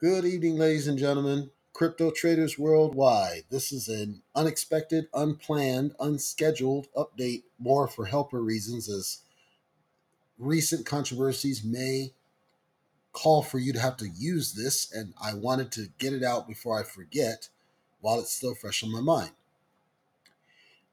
Good evening, ladies and gentlemen. Crypto traders worldwide. This is an unexpected, unplanned, unscheduled update, more for helper reasons, as recent controversies may call for you to have to use this, and I wanted to get it out before I forget while it's still fresh on my mind.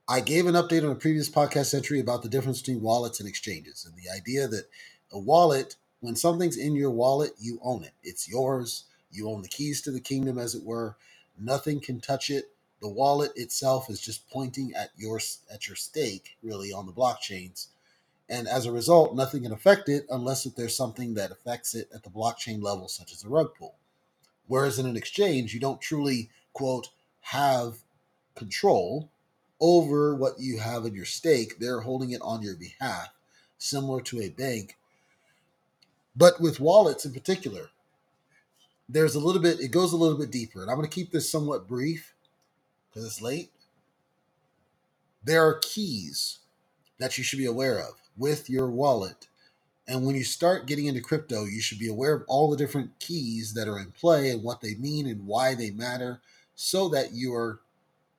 I gave an update on a previous podcast entry about the difference between wallets and exchanges, and the idea that a wallet, when something's in your wallet, you own it. It's yours you own the keys to the kingdom, as it were. Nothing can touch it. The wallet itself is just pointing at your at your stake, really, on the blockchains. And as a result, nothing can affect it unless if there's something that affects it at the blockchain level, such as a rug pull. Whereas in an exchange, you don't truly, quote, have control over what you have in your stake. They're holding it on your behalf, similar to a bank. But with wallets in particular, there's a little bit, it goes a little bit deeper. And I'm going to keep this somewhat brief because it's late. There are keys that you should be aware of with your wallet. And when you start getting into crypto, you should be aware of all the different keys that are in play and what they mean and why they matter so that you are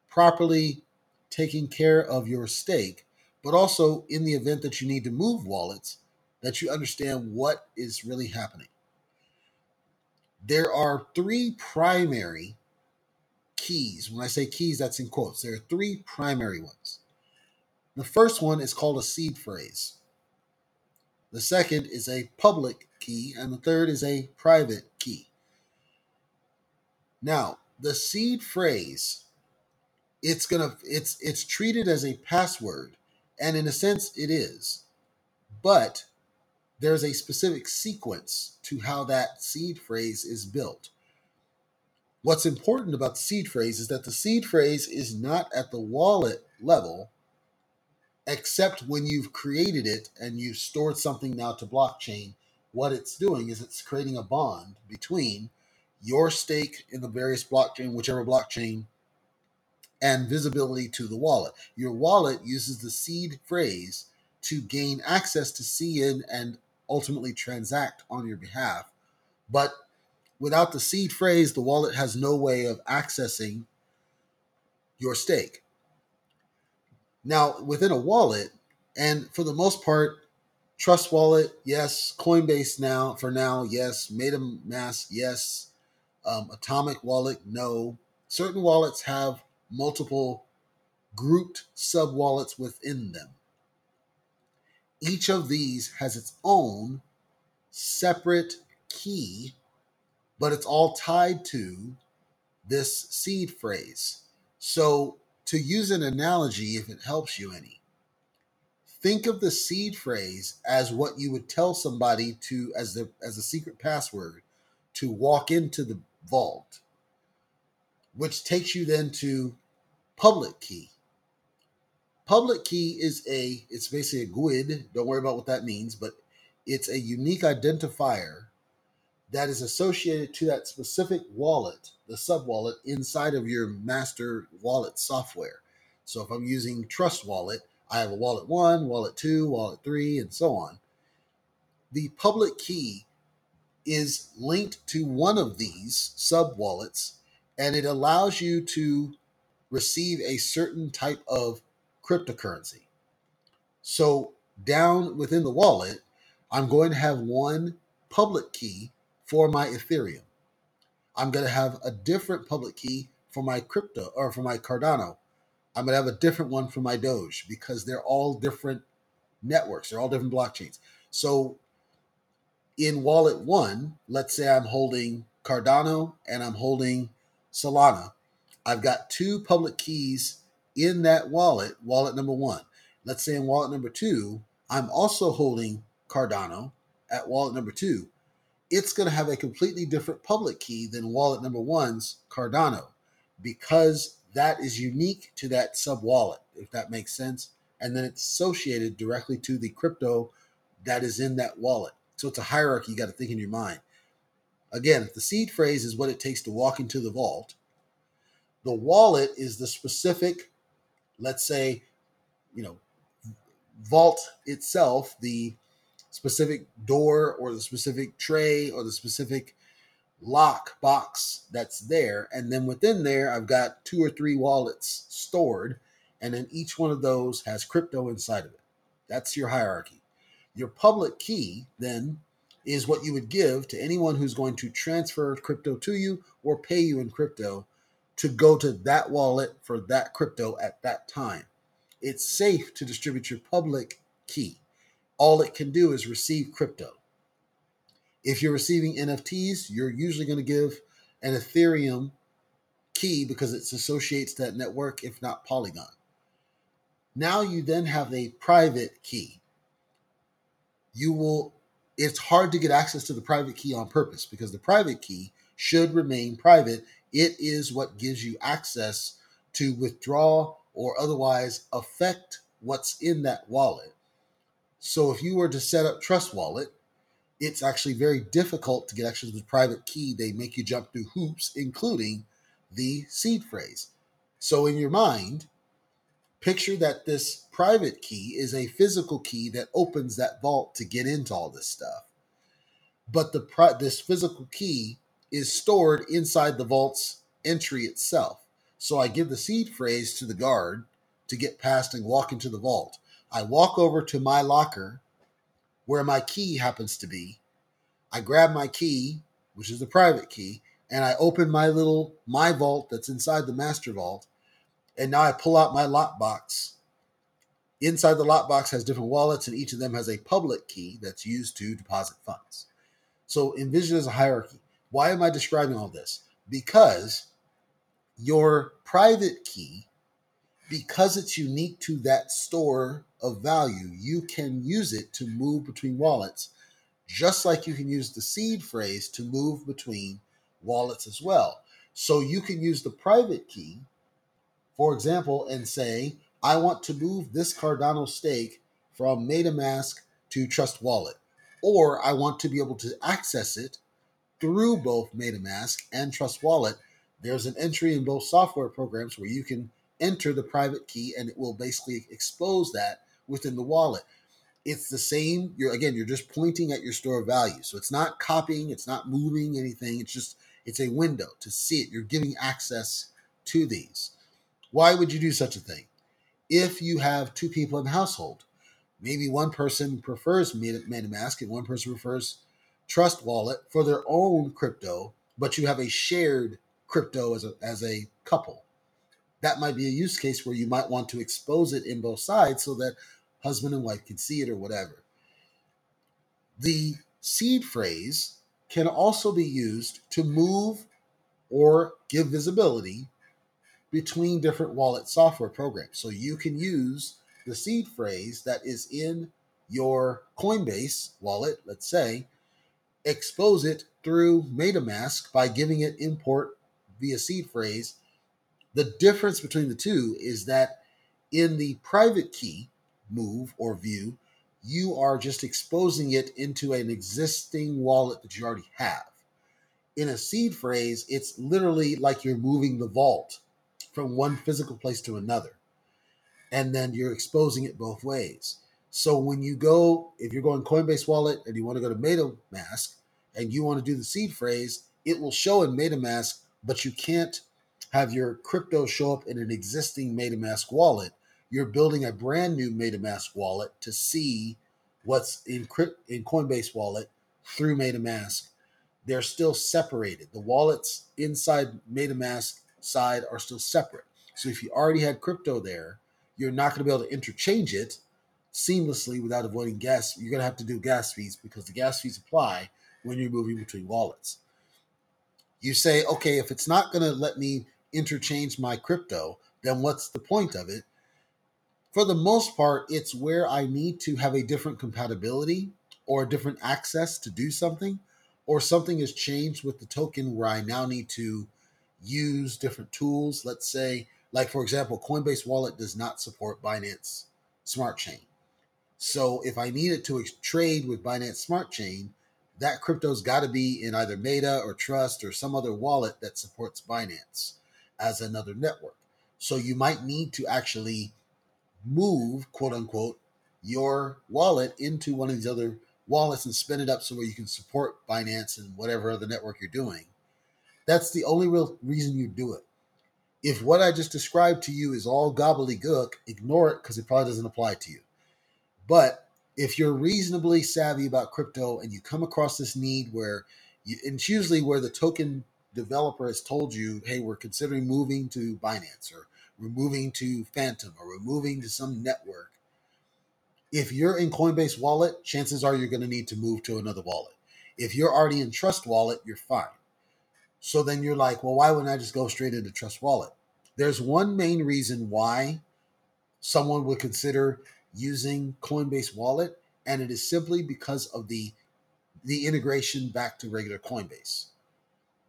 properly taking care of your stake. But also, in the event that you need to move wallets, that you understand what is really happening there are three primary keys. When I say keys, that's in quotes. There are three primary ones. The first one is called a seed phrase. The second is a public key, and the third is a private key. Now, the seed phrase, it's gonna it's it's treated as a password, and in a sense it is. But there's a specific sequence to how that seed phrase is built. What's important about the seed phrase is that the seed phrase is not at the wallet level, except when you've created it and you've stored something now to blockchain. What it's doing is it's creating a bond between your stake in the various blockchain, whichever blockchain, and visibility to the wallet. Your wallet uses the seed phrase to gain access to see in and ultimately transact on your behalf. But without the seed phrase, the wallet has no way of accessing your stake. Now, within a wallet, and for the most part, Trust Wallet, yes. Coinbase now, for now, yes. MetaMask, yes. Um, Atomic Wallet, no. Certain wallets have multiple grouped sub wallets within them each of these has its own separate key, but it's all tied to this seed phrase. So, to use an analogy, if it helps you any, think of the seed phrase as what you would tell somebody to as the as a secret password to walk into the vault, which takes you then to public key. Public key is a it's basically a GUID. Don't worry about what that means, but it's a unique identifier that is associated to that specific wallet, the sub wallet inside of your master wallet software. So if I'm using Trust Wallet, I have a wallet one, wallet two, wallet three, and so on. The public key is linked to one of these sub wallets, and it allows you to receive a certain type of cryptocurrency. So down within the wallet, I'm going to have one public key for my Ethereum. I'm going to have a different public key for my crypto or for my Cardano. I'm going to have a different one for my Doge because they're all different networks. They're all different blockchains. So in wallet one, let's say I'm holding Cardano and I'm holding Solana. I've got two public keys in that wallet, wallet number one. Let's say in wallet number two, I'm also holding Cardano at wallet number two. It's going to have a completely different public key than wallet number one's Cardano because that is unique to that sub wallet, if that makes sense. And then it's associated directly to the crypto that is in that wallet. So it's a hierarchy you got to think in your mind. Again, if the seed phrase is what it takes to walk into the vault, the wallet is the specific let's say, you know, vault itself, the specific door or the specific tray or the specific lock box that's there. And then within there, I've got two or three wallets stored. And then each one of those has crypto inside of it. That's your hierarchy. Your public key then is what you would give to anyone who's going to transfer crypto to you or pay you in crypto to go to that wallet for that crypto at that time. It's safe to distribute your public key. All it can do is receive crypto. If you're receiving NFTs, you're usually going to give an Ethereum key because it associates that network, if not Polygon. Now you then have a private key. You will, it's hard to get access to the private key on purpose because the private key should remain private. It is what gives you access to withdraw or otherwise affect what's in that wallet. So if you were to set up Trust Wallet, it's actually very difficult to get access to the private key. They make you jump through hoops, including the seed phrase. So, in your mind, picture that this private key is a physical key that opens that vault to get into all this stuff. But the this physical key is stored inside the vault's entry itself. So I give the seed phrase to the guard to get past and walk into the vault. I walk over to my locker where my key happens to be. I grab my key, which is the private key, and I open my little my vault that's inside the master vault. And now I pull out my lockbox. Inside the lockbox has different wallets, and each of them has a public key that's used to deposit funds. So envision as a hierarchy. Why am I describing all this? Because your private key, because it's unique to that store of value, you can use it to move between wallets, just like you can use the seed phrase to move between wallets as well. So you can use the private key, for example, and say, I want to move this Cardano stake from MetaMask to Trust Wallet, or I want to be able to access it through both MetaMask and Trust Wallet. There's an entry in both software programs where you can enter the private key and it will basically expose that within the wallet. It's the same. You're again, you're just pointing at your store of value. So it's not copying, it's not moving anything. It's just it's a window to see it. You're giving access to these. Why would you do such a thing? If you have two people in the household, maybe one person prefers MetaMask and one person prefers Trust Wallet for their own crypto, but you have a shared crypto as a as a couple. That might be a use case where you might want to expose it in both sides so that husband and wife can see it or whatever. The seed phrase can also be used to move or give visibility between different wallet software programs. So you can use the seed phrase that is in your Coinbase wallet, let's say, expose it through MetaMask by giving it import via seed phrase. The difference between the two is that in the private key, move or view, you are just exposing it into an existing wallet that you already have. In a seed phrase, it's literally like you're moving the vault from one physical place to another. And then you're exposing it both ways. So when you go, if you're going Coinbase wallet and you want to go to MetaMask and you want to do the seed phrase, it will show in MetaMask, but you can't have your crypto show up in an existing MetaMask wallet you're building a brand new MetaMask wallet to see what's in in Coinbase wallet through MetaMask. They're still separated. The wallets inside MetaMask side are still separate. So if you already had crypto there, you're not going to be able to interchange it seamlessly without avoiding gas. You're going to have to do gas fees because the gas fees apply when you're moving between wallets. You say, okay, if it's not going to let me interchange my crypto, then what's the point of it? for the most part, it's where I need to have a different compatibility or a different access to do something, or something has changed with the token where I now need to use different tools. Let's say, like for example, Coinbase Wallet does not support Binance Smart Chain. So if I needed to trade with Binance Smart Chain, that crypto's got to be in either Meta or Trust or some other wallet that supports Binance as another network. So you might need to actually move, quote unquote, your wallet into one of these other wallets and spin it up so where you can support Binance and whatever other network you're doing. That's the only real reason you do it. If what I just described to you is all gobbledygook, ignore it because it probably doesn't apply to you. But if you're reasonably savvy about crypto and you come across this need where you, and it's usually where the token developer has told you, hey, we're considering moving to Binance or we're moving to Phantom or we're moving to some network. If you're in Coinbase Wallet, chances are you're going to need to move to another wallet. If you're already in Trust Wallet, you're fine. So then you're like, well, why wouldn't I just go straight into Trust Wallet? There's one main reason why someone would consider using Coinbase Wallet, and it is simply because of the the integration back to regular Coinbase.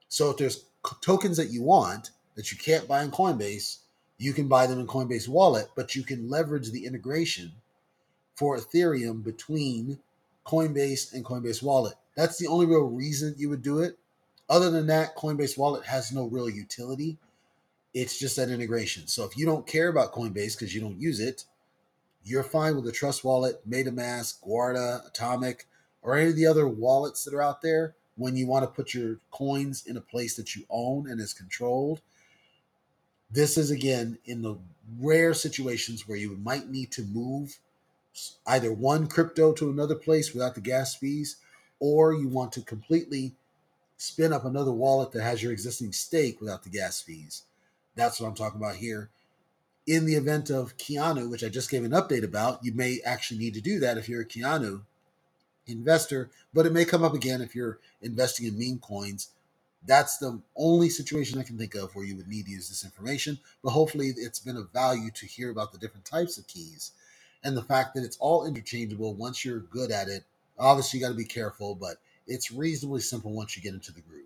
So if there's tokens that you want that you can't buy in Coinbase, you can buy them in Coinbase Wallet, but you can leverage the integration for Ethereum between Coinbase and Coinbase Wallet. That's the only real reason you would do it. Other than that, Coinbase Wallet has no real utility. It's just that integration. So if you don't care about Coinbase because you don't use it, you're fine with a Trust Wallet, MetaMask, Guarda, Atomic, or any of the other wallets that are out there when you want to put your coins in a place that you own and is controlled. This is again in the rare situations where you might need to move either one crypto to another place without the gas fees, or you want to completely spin up another wallet that has your existing stake without the gas fees. That's what I'm talking about here. In the event of Keanu, which I just gave an update about, you may actually need to do that if you're a Keanu investor, but it may come up again if you're investing in meme coins. That's the only situation I can think of where you would need to use this information. But hopefully, it's been of value to hear about the different types of keys and the fact that it's all interchangeable once you're good at it. Obviously, you got to be careful, but it's reasonably simple once you get into the groove.